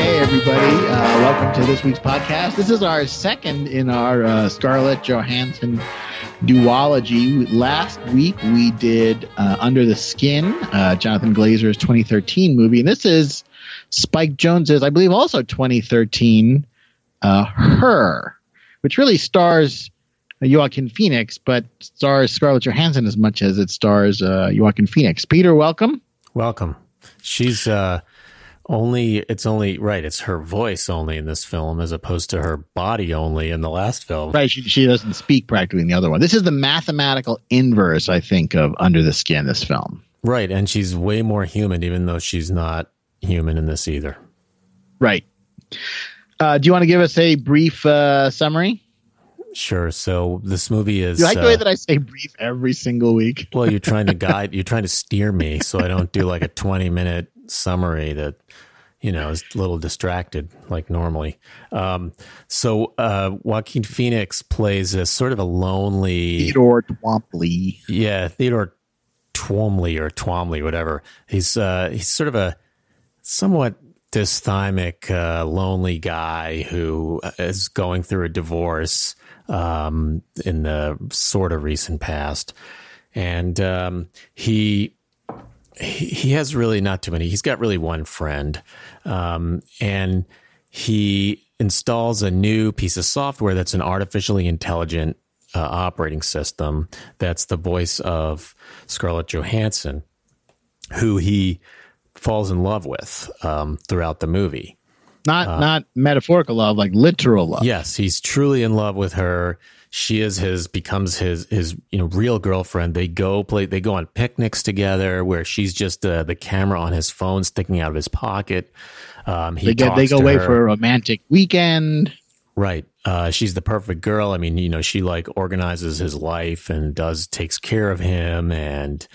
Okay, everybody, uh, welcome to this week's podcast. This is our second in our uh, Scarlett Johansson duology. Last week we did uh, Under the Skin, uh, Jonathan Glazer's 2013 movie, and this is Spike Jonze's, I believe, also 2013 uh, Her, which really stars Joaquin Phoenix, but stars Scarlett Johansson as much as it stars uh, Joaquin Phoenix. Peter, welcome. Welcome. She's uh, only it's only right it's her voice only in this film as opposed to her body only in the last film right she, she doesn't speak practically in the other one this is the mathematical inverse i think of under the skin this film right and she's way more human even though she's not human in this either right uh, do you want to give us a brief uh, summary Sure. So this movie is. You like the way uh, that I say brief every single week? well, you're trying to guide, you're trying to steer me so I don't do like a 20 minute summary that you know is a little distracted like normally. Um, so uh, Joaquin Phoenix plays a sort of a lonely Theodore Twombly. Yeah, Theodore Twomley or Twomley, whatever. He's uh, he's sort of a somewhat dysthymic, uh, lonely guy who is going through a divorce um, in the sort of recent past, and um, he he, has really not too many. He's got really one friend, um, and he installs a new piece of software that's an artificially intelligent uh, operating system. That's the voice of Scarlett Johansson, who he falls in love with um, throughout the movie. Not uh, not metaphorical love, like literal love. Yes, he's truly in love with her she is his becomes his his you know real girlfriend. They go play they go on picnics together where she's just uh, the camera on his phone sticking out of his pocket. Um, he they get they go away her. for a romantic weekend. Right. Uh, she's the perfect girl. I mean, you know, she like organizes his life and does takes care of him and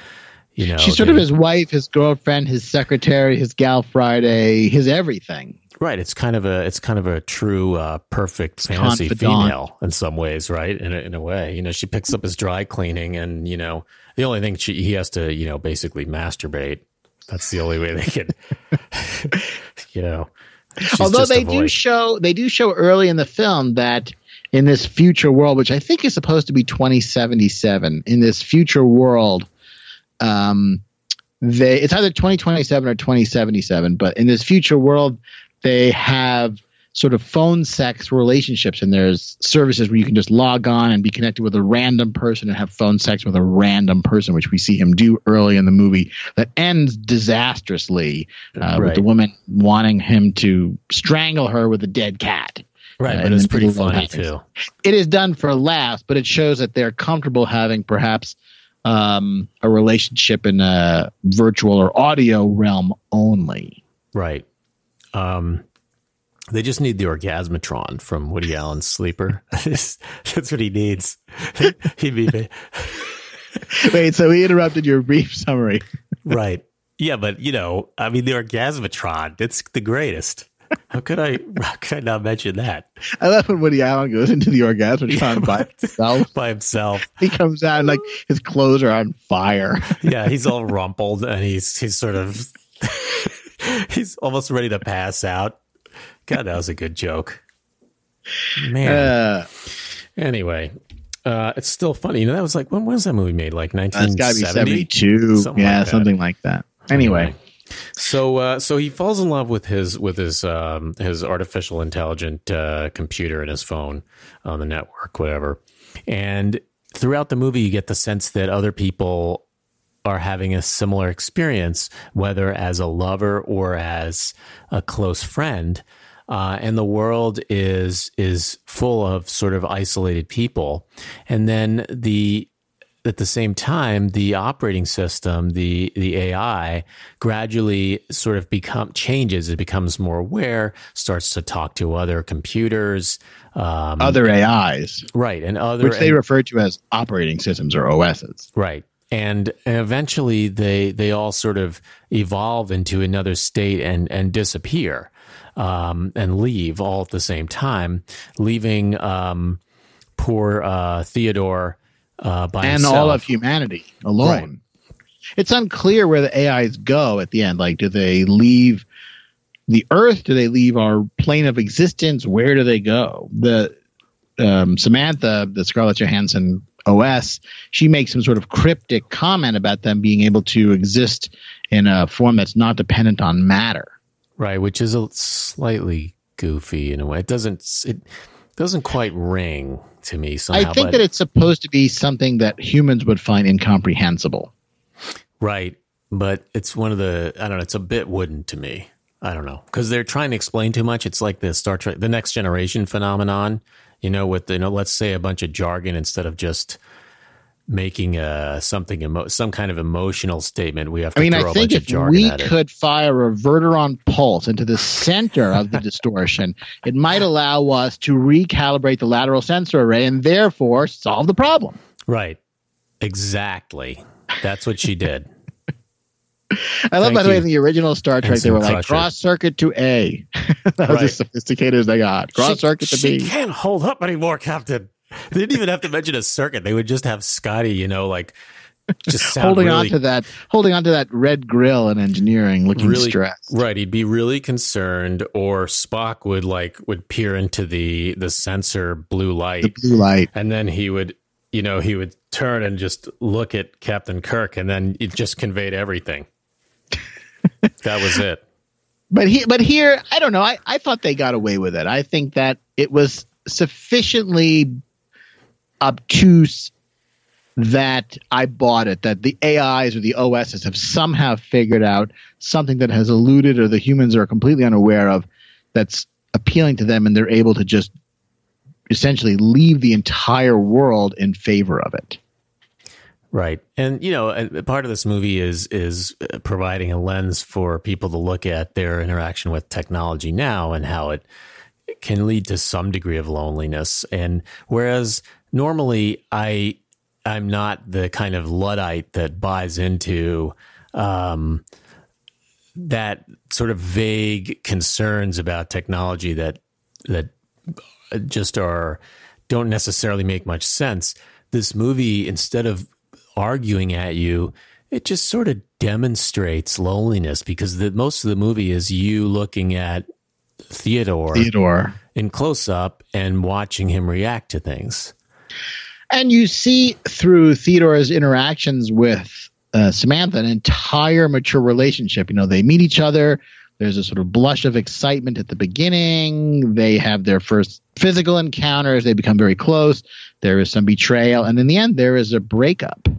you know she's sort they, of his wife, his girlfriend, his secretary, his gal Friday, his everything. Right. It's kind of a it's kind of a true uh, perfect fantasy Confidant. female in some ways, right? In a, in a way, you know, she picks up his dry cleaning, and you know, the only thing she he has to you know basically masturbate. That's the only way they can, you know. Although they do show they do show early in the film that in this future world, which I think is supposed to be 2077, in this future world, um, they it's either 2027 or 2077, but in this future world, they have sort of phone sex relationships and there's services where you can just log on and be connected with a random person and have phone sex with a random person which we see him do early in the movie that ends disastrously uh, right. with the woman wanting him to strangle her with a dead cat. Right uh, but it's pretty funny too. It is done for laughs but it shows that they're comfortable having perhaps um, a relationship in a virtual or audio realm only. Right um, they just need the orgasmatron from Woody Allen's Sleeper. That's what he needs. He'd be. Wait, so he interrupted your brief summary. right. Yeah, but you know, I mean, the orgasmatron. It's the greatest. How could I? How could I not mention that? I love when Woody Allen goes into the orgasmatron by himself. By himself, he comes out and like his clothes are on fire. yeah, he's all rumpled and he's he's sort of He's almost ready to pass out. God, that was a good joke. Man. Uh, anyway, uh, it's still funny. You know, that was like when was that movie made? Like nineteen seventy two. Yeah, like something like that. Anyway. So, uh, so he falls in love with his with his um, his artificial intelligent uh, computer and his phone on the network, whatever. And throughout the movie, you get the sense that other people are having a similar experience, whether as a lover or as a close friend. Uh, and the world is is full of sort of isolated people, and then the at the same time, the operating system, the the AI, gradually sort of become changes. It becomes more aware, starts to talk to other computers, um, other AIs, right, and other which they and, refer to as operating systems or OSs, right and eventually they they all sort of evolve into another state and and disappear um, and leave all at the same time, leaving um, poor uh, Theodore uh, by and himself. all of humanity alone. Right. It's unclear where the AIs go at the end. Like, do they leave the Earth? Do they leave our plane of existence? Where do they go? The um, Samantha, the Scarlett Johansson OS, she makes some sort of cryptic comment about them being able to exist in a form that's not dependent on matter. Right, which is a slightly goofy in a way. It doesn't it doesn't quite ring to me somehow. I think that it's supposed to be something that humans would find incomprehensible. Right, but it's one of the I don't know, it's a bit wooden to me. I don't know because they're trying to explain too much. It's like the Star Trek, the Next Generation phenomenon. You know, with you know, let's say a bunch of jargon instead of just making a something emo- some kind of emotional statement. We have to. I mean, I think if we could fire a Verteron pulse into the center of the distortion, it might allow us to recalibrate the lateral sensor array and therefore solve the problem. Right. Exactly. That's what she did. I love, Thank by the way, in the original Star Trek, they were like cross circuit to A. that was right. as sophisticated as they got. Cross circuit to B. She can't hold up anymore, Captain. They didn't even have to mention a circuit. They would just have Scotty, you know, like just holding really, on to that, holding on to that red grill in engineering, looking really, stressed. Right, he'd be really concerned, or Spock would like would peer into the the sensor blue light, the blue light, and then he would, you know, he would turn and just look at Captain Kirk, and then it just conveyed everything that was it. But he, but here, I don't know. I, I thought they got away with it. I think that it was sufficiently obtuse that I bought it. That the AIs or the OSs have somehow figured out something that has eluded or the humans are completely unaware of that's appealing to them, and they're able to just essentially leave the entire world in favor of it. Right. And you know, part of this movie is is uh, providing a lens for people to look at their interaction with technology now and how it can lead to some degree of loneliness. And whereas normally I I'm not the kind of luddite that buys into um, that sort of vague concerns about technology that that just are don't necessarily make much sense. This movie, instead of arguing at you, it just sort of demonstrates loneliness because the, most of the movie is you looking at Theodore, Theodore in close up and watching him react to things. And you see through Theodore's interactions with uh, Samantha an entire mature relationship. You know, they meet each other. There's a sort of blush of excitement at the beginning. They have their first physical encounters. They become very close. There is some betrayal. And in the end, there is a breakup.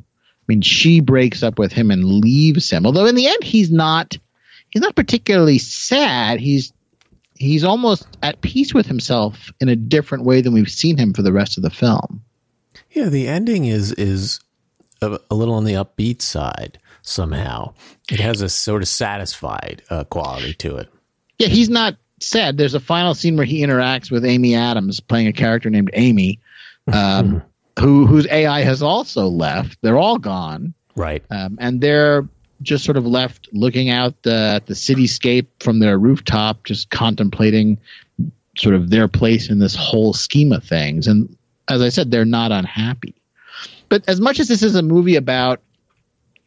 I mean, she breaks up with him and leaves him. Although in the end, he's not he's not particularly sad. He's he's almost at peace with himself in a different way than we've seen him for the rest of the film. Yeah, the ending is is a, a little on the upbeat side somehow. It has a sort of satisfied uh, quality to it. Yeah, he's not sad. There's a final scene where he interacts with Amy Adams, playing a character named Amy. Um, who whose AI has also left. They're all gone, right? Um, and they're just sort of left looking out at the cityscape from their rooftop, just contemplating sort of their place in this whole scheme of things. And as I said, they're not unhappy. But as much as this is a movie about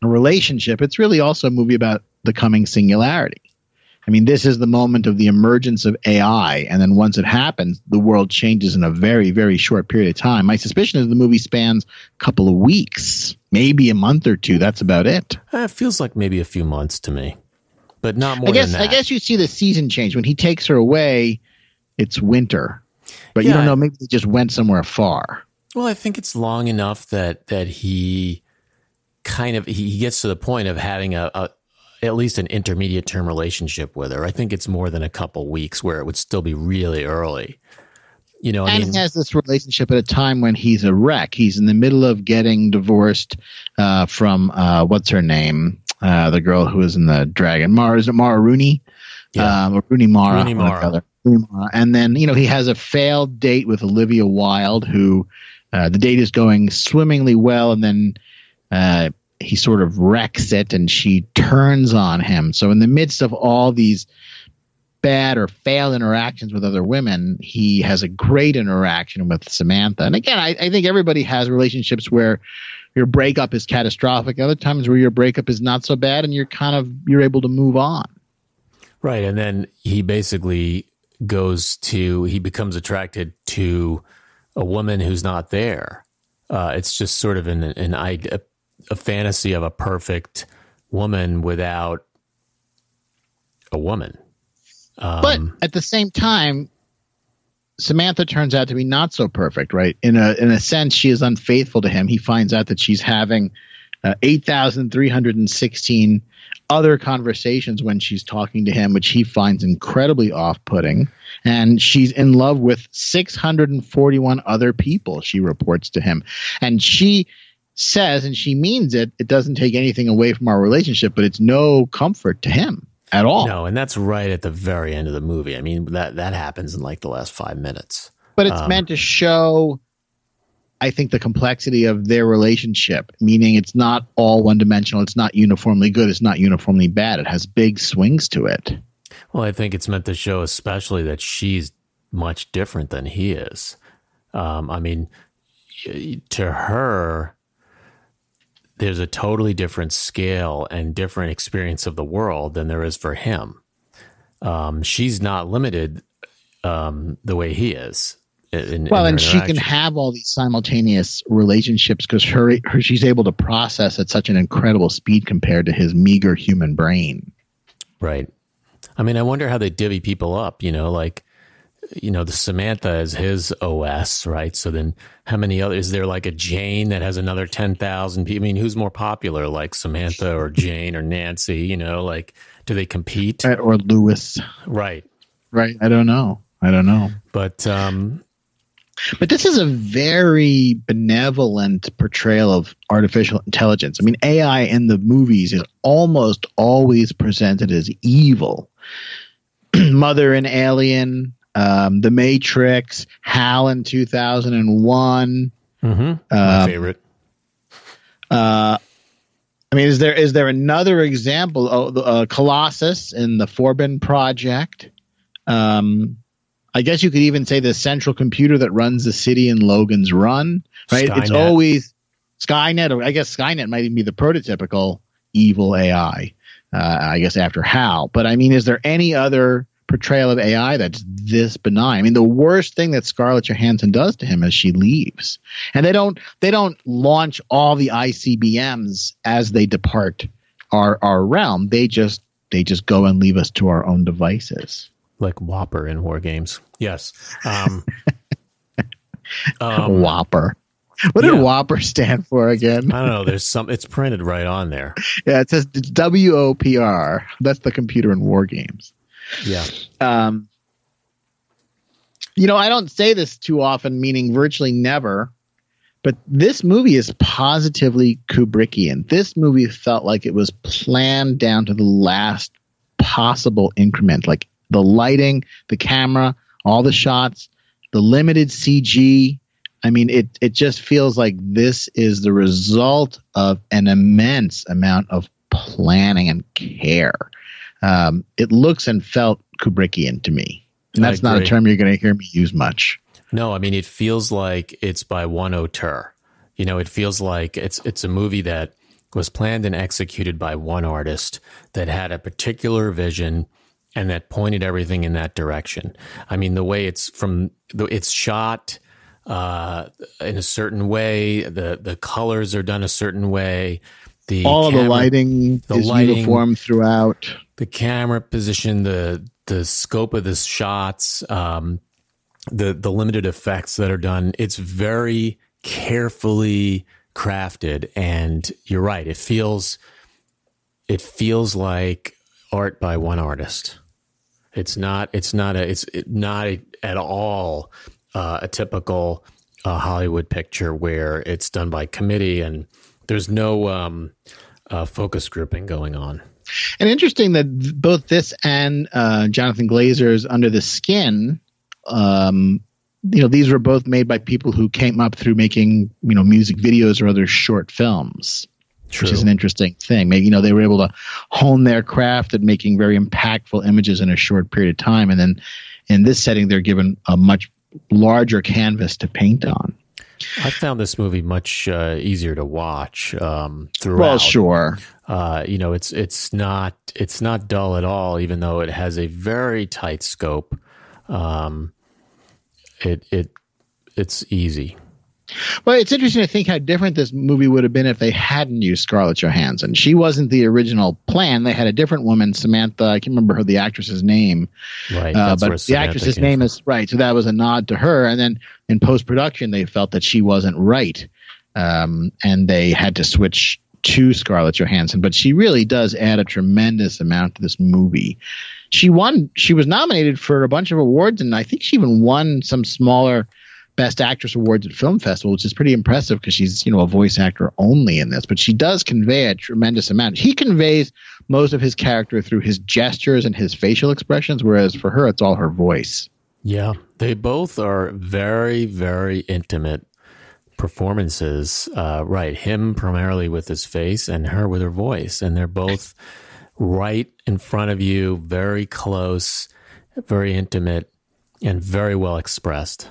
a relationship, it's really also a movie about the coming singularity. I mean, this is the moment of the emergence of AI, and then once it happens, the world changes in a very, very short period of time. My suspicion is the movie spans a couple of weeks, maybe a month or two. That's about it. Uh, it feels like maybe a few months to me, but not more. I guess. I guess you see the season change when he takes her away. It's winter, but yeah, you don't know. Maybe they just went somewhere far. Well, I think it's long enough that that he kind of he gets to the point of having a, a at least an intermediate term relationship with her. I think it's more than a couple weeks where it would still be really early. You know, I and mean, has this relationship at a time when he's a wreck. He's in the middle of getting divorced uh, from uh, what's her name, uh, the girl who was in the Dragon. Mara is it Mara Rooney? Yeah. Um, or Rooney Mara. Rooney Mara. And then you know he has a failed date with Olivia Wilde, who uh, the date is going swimmingly well, and then uh, he sort of wrecks it and she turns on him. So in the midst of all these bad or failed interactions with other women, he has a great interaction with Samantha. And again, I, I think everybody has relationships where your breakup is catastrophic. Other times where your breakup is not so bad and you're kind of you're able to move on. Right, and then he basically goes to he becomes attracted to a woman who's not there. Uh, it's just sort of an an a, a fantasy of a perfect woman without a woman. Um, but at the same time, Samantha turns out to be not so perfect, right? In a in a sense, she is unfaithful to him. He finds out that she's having uh, eight thousand three hundred and sixteen other conversations when she's talking to him, which he finds incredibly off putting. And she's in love with 641 other people, she reports to him. And she says, and she means it, it doesn't take anything away from our relationship, but it's no comfort to him at all. No, and that's right at the very end of the movie. I mean, that, that happens in like the last five minutes. But it's um, meant to show I think the complexity of their relationship, meaning it's not all one dimensional, it's not uniformly good, it's not uniformly bad. It has big swings to it. Well, I think it's meant to show, especially that she's much different than he is. Um, I mean, to her, there's a totally different scale and different experience of the world than there is for him. Um, she's not limited um, the way he is. In, well, in and she can have all these simultaneous relationships because her, her she's able to process at such an incredible speed compared to his meager human brain. Right. I mean, I wonder how they divvy people up. You know, like you know, the Samantha is his OS, right? So then, how many other is there? Like a Jane that has another ten thousand people. I mean, who's more popular, like Samantha or Jane or Nancy? You know, like do they compete? Right, or Lewis? Right. Right. I don't know. I don't know. But um, but this is a very benevolent portrayal of artificial intelligence. I mean, AI in the movies is almost always presented as evil. Mother and Alien, um, The Matrix, HAL in 2001. Mm-hmm. My um, favorite. Uh, I mean, is there is there another example? Oh, uh, Colossus in the Forbin Project. Um, I guess you could even say the central computer that runs the city in Logan's Run, right? Skynet. It's always Skynet. Or I guess Skynet might even be the prototypical evil AI. Uh, I guess after HAL. But I mean, is there any other portrayal of AI that's this benign? I mean, the worst thing that Scarlett Johansson does to him is she leaves, and they don't they don't launch all the ICBMs as they depart our our realm. They just they just go and leave us to our own devices like Whopper in war games. Yes. Um, um, Whopper. What yeah. did Whopper stand for again? I don't know. There's some. It's printed right on there. Yeah, it says W O P R. That's the computer in war games. Yeah. Um. You know, I don't say this too often, meaning virtually never. But this movie is positively Kubrickian. This movie felt like it was planned down to the last possible increment. Like the lighting, the camera, all the shots, the limited CG. I mean, it it just feels like this is the result of an immense amount of planning and care. Um, it looks and felt Kubrickian to me, and that's not a term you're going to hear me use much. No, I mean it feels like it's by one auteur. You know, it feels like it's it's a movie that was planned and executed by one artist that had a particular vision and that pointed everything in that direction. I mean, the way it's from the it's shot uh, in a certain way, the the colors are done a certain way. The all camera, the lighting the is lighting, uniform throughout. The camera position, the the scope of the shots, um, the the limited effects that are done. It's very carefully crafted, and you're right. It feels it feels like art by one artist. It's not. It's not a. It's not a, at all uh, a typical uh, Hollywood picture where it's done by committee and there's no um, uh, focus grouping going on. And interesting that both this and uh, Jonathan Glazer's Under the Skin, um, you know, these were both made by people who came up through making you know music videos or other short films. True. which is an interesting thing. Maybe you know they were able to hone their craft at making very impactful images in a short period of time, and then in this setting they're given a much larger canvas to paint on. I found this movie much uh, easier to watch um, throughout. Well, sure. Uh, you know, it's it's not it's not dull at all, even though it has a very tight scope. Um, it it it's easy. Well, it's interesting to think how different this movie would have been if they hadn't used Scarlett Johansson. She wasn't the original plan. They had a different woman, Samantha. I can't remember her, the actress's name. Right. Uh, but the actress's name from. is right. So that was a nod to her. And then in post production, they felt that she wasn't right, um, and they had to switch to Scarlett Johansson. But she really does add a tremendous amount to this movie. She won. She was nominated for a bunch of awards, and I think she even won some smaller Best Actress awards at film festival, which is pretty impressive because she's you know a voice actor only in this, but she does convey a tremendous amount. He conveys most of his character through his gestures and his facial expressions, whereas for her it's all her voice. Yeah, they both are very very intimate performances. Uh, right, him primarily with his face, and her with her voice, and they're both right in front of you, very close, very intimate, and very well expressed.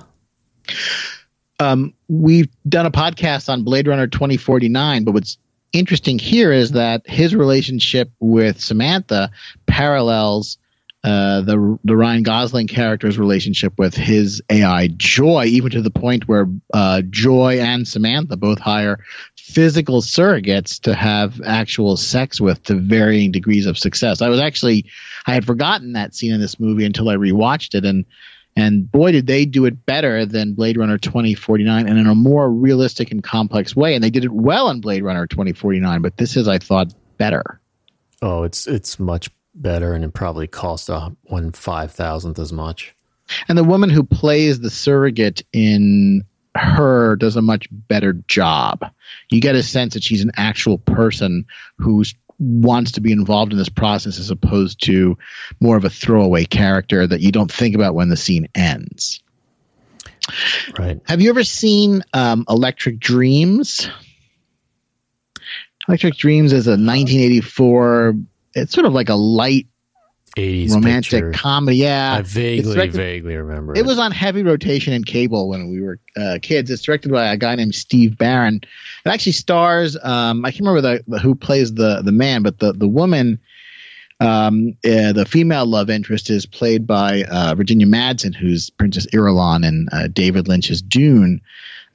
Um, we've done a podcast on Blade Runner 2049, but what's interesting here is that his relationship with Samantha parallels uh, the the Ryan Gosling character's relationship with his AI Joy, even to the point where uh, Joy and Samantha both hire physical surrogates to have actual sex with to varying degrees of success. I was actually I had forgotten that scene in this movie until I rewatched it, and and boy, did they do it better than Blade Runner 2049 and in a more realistic and complex way. And they did it well in Blade Runner 2049, but this is, I thought, better. Oh, it's it's much better, and it probably cost a one five thousandth as much. And the woman who plays the surrogate in her does a much better job. You get a sense that she's an actual person who's wants to be involved in this process as opposed to more of a throwaway character that you don't think about when the scene ends. Right. Have you ever seen um, Electric Dreams? Electric Dreams is a 1984. It's sort of like a light 80s romantic picture. comedy. Yeah, I vaguely, directed, vaguely remember. It, it, was on heavy rotation in cable when we were uh, kids. It's directed by a guy named Steve Barron. It actually stars. Um, I can't remember the, the, who plays the the man, but the the woman. Um, uh, the female love interest is played by uh, Virginia Madsen, who's Princess Irulan in uh, David Lynch's Dune.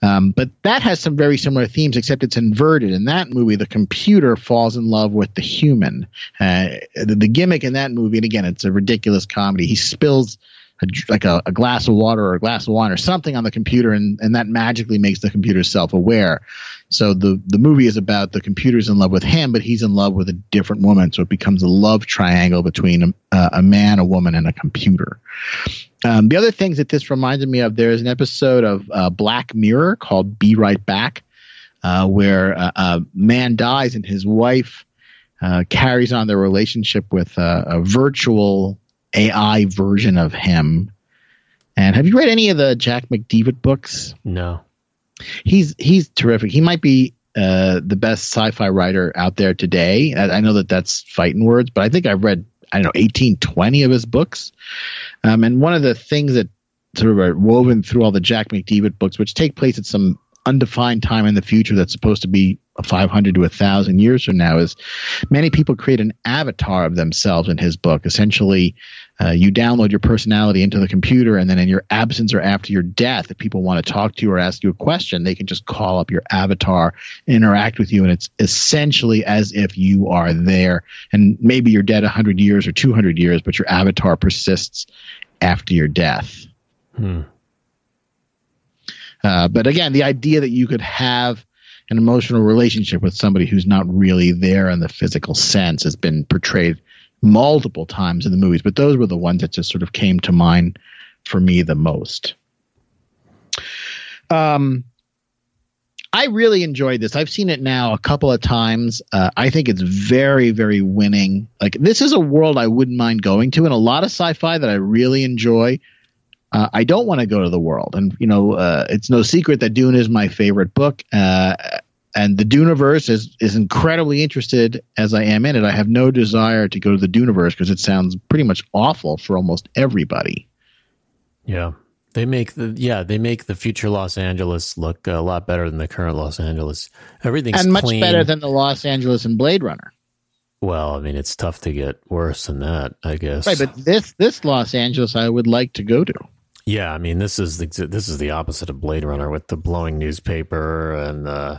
Um, but that has some very similar themes, except it's inverted. In that movie, the computer falls in love with the human. Uh, the, the, gimmick in that movie, and again, it's a ridiculous comedy. He spills a, like a, a, glass of water or a glass of wine or something on the computer, and, and that magically makes the computer self-aware. So the the movie is about the computer's in love with him, but he's in love with a different woman. So it becomes a love triangle between a, a man, a woman, and a computer. Um, the other things that this reminded me of, there's an episode of uh, Black Mirror called "Be Right Back," uh, where a, a, man dies and his wife uh, carries on their relationship with a, virtual AI version of him. And have you read any of the Jack McDevitt books? No. He's he's terrific. He might be uh, the best sci-fi writer out there today. I, I know that that's fighting words, but I think I've read I don't know, eighteen twenty of his books. Um, and one of the things that sort of are woven through all the Jack McDevitt books, which take place at some undefined time in the future that's supposed to be 500 to 1,000 years from now is many people create an avatar of themselves in his book. Essentially, uh, you download your personality into the computer, and then in your absence or after your death, if people want to talk to you or ask you a question, they can just call up your avatar, interact with you, and it's essentially as if you are there. And maybe you're dead 100 years or 200 years, but your avatar persists after your death. Hmm. Uh, but again, the idea that you could have an emotional relationship with somebody who's not really there in the physical sense has been portrayed multiple times in the movies, but those were the ones that just sort of came to mind for me the most. Um, I really enjoyed this. I've seen it now a couple of times. Uh, I think it's very, very winning. Like this is a world I wouldn't mind going to, and a lot of sci-fi that I really enjoy. Uh, I don't want to go to the world, and you know, uh, it's no secret that Dune is my favorite book. Uh, and the Duneverse is is incredibly interested as I am in it. I have no desire to go to the Duneverse because it sounds pretty much awful for almost everybody. Yeah, They make the yeah they make the future Los Angeles look a lot better than the current Los Angeles. Everything's and much clean. better than the Los Angeles in Blade Runner. Well, I mean, it's tough to get worse than that, I guess. Right, but this this Los Angeles, I would like to go to. Yeah, I mean, this is the this is the opposite of Blade Runner with the blowing newspaper and uh,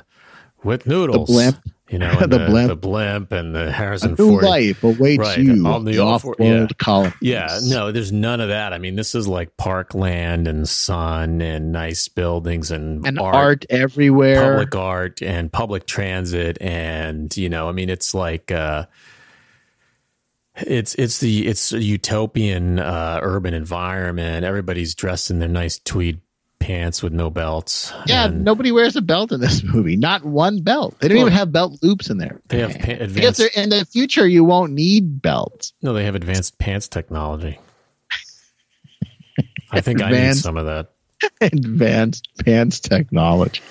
with noodles. The blimp. You know, the, the, blimp. the blimp and the Harrison a new Ford. life awaits Right, you on the the off- off-world yeah. colony. Yeah, no, there's none of that. I mean, this is like parkland and sun and nice buildings and, and art, everywhere. public art and public transit and you know i mean it's like uh it's it's the it's a utopian uh urban environment everybody's dressed in their nice tweed pants with no belts Yeah, and nobody wears a belt in this movie. Not one belt. They don't Well, even have belt loops in there. they have pa- advanced in the future you won't need belts. no they have advanced pants technology i think i need some of that Advanced pants technology.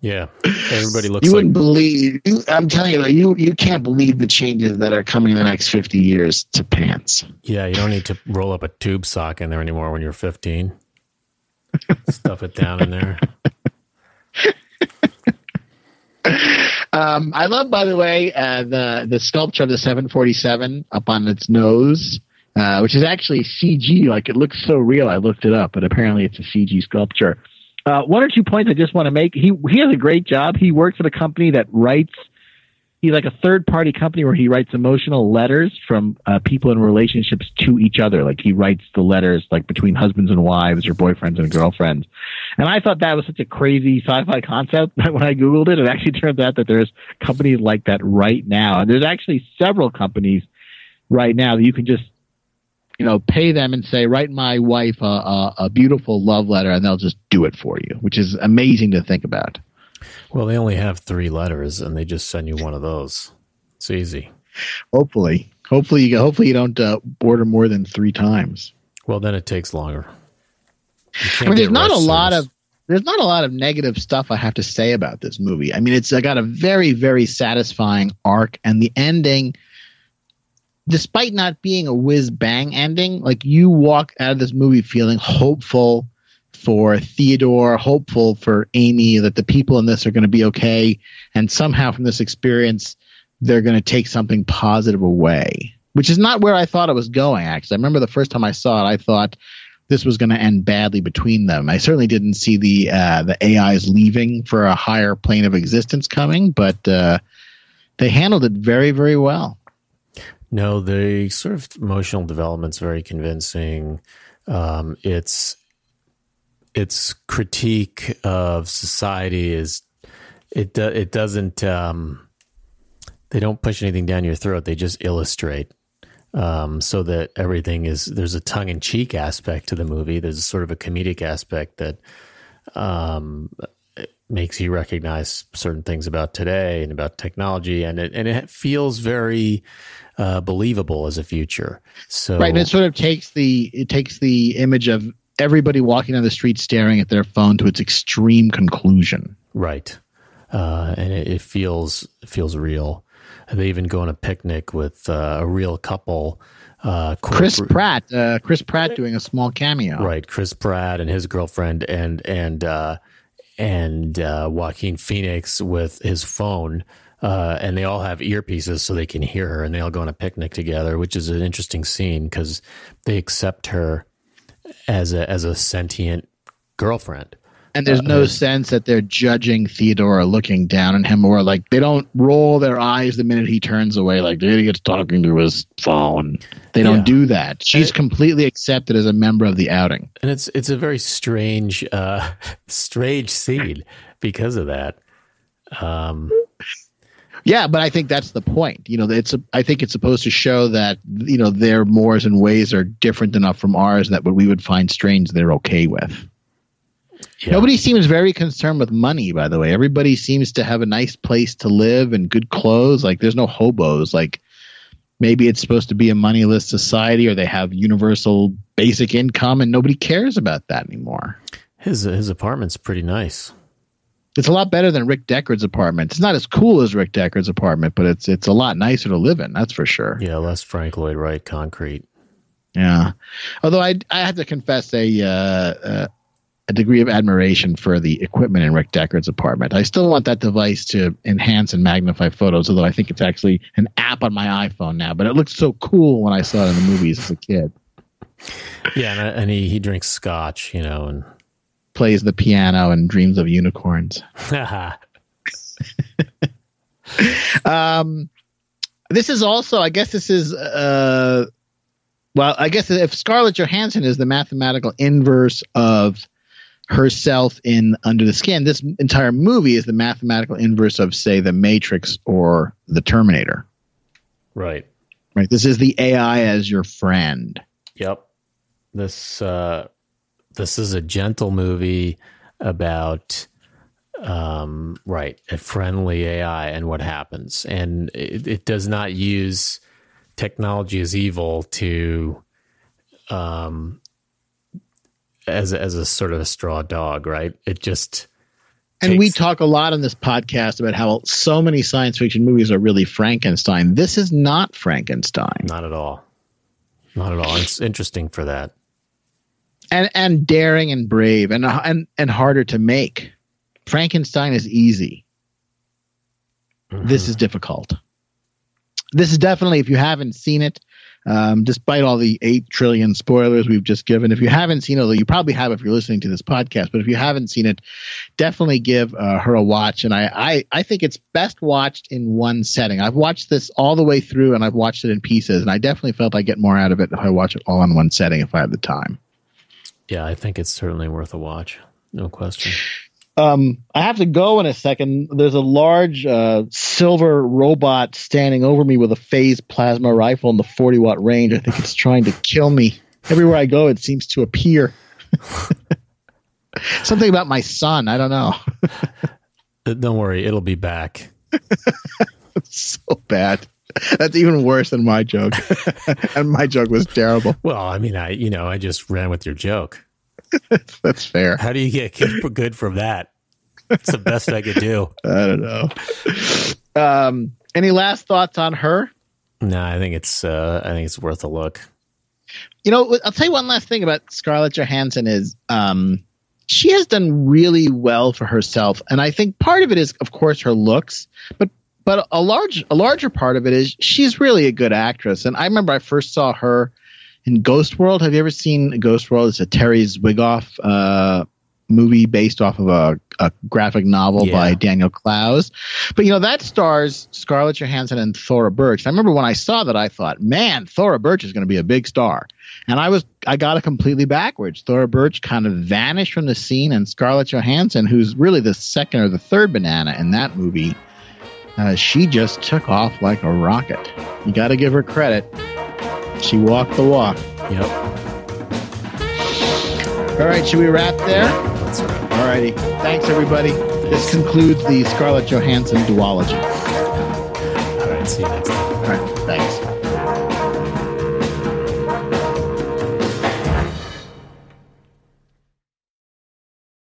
Yeah everybody looks You wouldn't believe. You, I'm telling you, you you can't believe the changes that are coming in the next 50 years to pants. yeah you don't need to roll up a tube sock in there anymore when you're 15 stuff it down in there Um, I love, by the way, uh, the the sculpture of the 747 up on its nose, uh, which is actually CG. Like it looks so real. I looked it up, but apparently it's a CG sculpture. Uh, one or two points I just want to make. He he has a great job. He works at a company that writes. He's like a third party company where he writes emotional letters from uh, people in relationships to each other. Like he writes the letters like between husbands and wives or boyfriends and girlfriends. And I thought that was such a crazy sci-fi concept that when I googled it, it actually turns out that there's companies like that right now, and there's actually several companies right now that you can just, you know, pay them and say, write my wife a, a, a beautiful love letter, and they'll just do it for you, which is amazing to think about. Well, they only have three letters, and they just send you one of those. It's easy. Hopefully, hopefully you hopefully you don't uh, order more than three times. Well, then it takes longer. I mean, there's not a lot of there's not a lot of negative stuff I have to say about this movie. I mean, it's uh, got a very very satisfying arc, and the ending, despite not being a whiz bang ending, like you walk out of this movie feeling hopeful for Theodore, hopeful for Amy that the people in this are going to be okay, and somehow from this experience they're going to take something positive away. Which is not where I thought it was going. Actually, I remember the first time I saw it, I thought this was going to end badly between them. I certainly didn't see the uh, the AIs leaving for a higher plane of existence coming, but uh, they handled it very, very well. No, the sort of emotional development's very convincing. Um, it's its critique of society is it do, it doesn't um, they don't push anything down your throat. They just illustrate um, so that everything is there's a tongue in cheek aspect to the movie. There's sort of a comedic aspect that um, makes you recognize certain things about today and about technology, and it and it feels very uh, believable as a future. So Right, and it sort of takes the it takes the image of everybody walking down the street staring at their phone to its extreme conclusion. Right. Uh, and it, it feels it feels real. They even go on a picnic with uh, a real couple. Uh, Chris Pratt, uh, Chris Pratt doing a small cameo. right? Chris Pratt and his girlfriend, and and uh, and uh, Joaquin Phoenix with his phone, uh, and they all have earpieces so they can hear her, and they all go on a picnic together, which is an interesting scene because they accept her as a as a sentient girlfriend. And there's no sense that they're judging Theodore or looking down on him, or like they don't roll their eyes the minute he turns away, like the idiot's talking to his phone. They don't Yeah. do that. She's Uh, completely accepted as a member of the outing. and it's it's a very strange uh strange scene because of that um Yeah, but I think that's the point. You know, it's a, I think it's supposed to show that you know their mores and ways are different enough from ours that what we would find strange they're okay with. Yeah. Nobody seems very concerned with money, by the way. Everybody seems to have a nice place to live and good clothes. Like there's no hobos. Like maybe it's supposed to be a moneyless society or they have universal basic income and nobody cares about that anymore. his his apartment's pretty nice It's a lot better than Rick Deckard's apartment. It's not as cool as Rick Deckard's apartment, but it's it's a lot nicer to live in. That's for sure. yeah less frank lloyd wright concrete Yeah. Although I I have to confess a uh, uh, a degree of admiration for the equipment in Rick Deckard's apartment. I still want that device to enhance and magnify photos, although I think it's actually an app on my iPhone now. But it looked so cool when I saw it in the movies as a kid. Yeah, and, and he he drinks scotch, you know, and plays the piano and dreams of unicorns. um, this is also, I guess, this is. Uh, well, I guess if Scarlett Johansson is the mathematical inverse of herself in Under the Skin, this entire movie is the mathematical inverse of, say, The Matrix or The Terminator. Right. Right. This is the AI as your friend. Yep. This uh, this is a gentle movie about um, right a friendly AI and what happens, and it, it does not use technology as evil to um as as a sort of a straw dog, right? It just and takes, we talk a lot on this podcast about how so many science fiction movies are really Frankenstein. This is not Frankenstein. Not at all. Not at all. It's interesting for that. And and daring and brave and and and harder to make. Frankenstein is easy. Mm-hmm. This is difficult. This is definitely if you haven't seen it, um, despite all the 8 trillion spoilers we've just given. If you haven't seen it, although you probably have if you're listening to this podcast, but if you haven't seen it, definitely give uh, her a watch. And I, I, I think it's best watched in one setting. I've watched this all the way through and I've watched it in pieces, and I definitely felt I get more out of it if I watch it all in one setting if I have the time. Yeah, I think it's certainly worth a watch. No question. Um, I have to go in a second. There's a large uh, silver robot standing over me with a phase plasma rifle in the 40 watt range. I think it's trying to kill me. Everywhere I go, it seems to appear. Something about my son. I don't know. Don't worry, it'll be back. so bad. That's even worse than my joke. and my joke was terrible. Well, I mean, I you know, I just ran with your joke. That's fair. How do you get good from that? It's the best I could do. I don't know. Um, any last thoughts on her? No, I think it's uh, I think it's worth a look. You know, I'll tell you one last thing about Scarlett Johansson is um, she has done really well for herself, and I think part of it is, of course, her looks, but but a large a larger part of it is she's really a good actress. And I remember I first saw her in Ghost World. Have you ever seen Ghost World? It's a Terry Zwigoff uh, movie based off of a, a graphic novel yeah. by Daniel Clowes. But you know that stars Scarlett Johansson and Thora Birch. I remember when I saw that, I thought, man, Thora Birch is going to be a big star. And I was I got it completely backwards. Thora Birch kind of vanished from the scene, and Scarlett Johansson, who's really the second or the third banana in that movie, uh, she just took off like a rocket. You got to give her credit. She walked the walk. Yep. All right, should we wrap there? All righty. Thanks, everybody. This concludes the Scarlett Johansson duology. All right, see you next time. All right, thanks.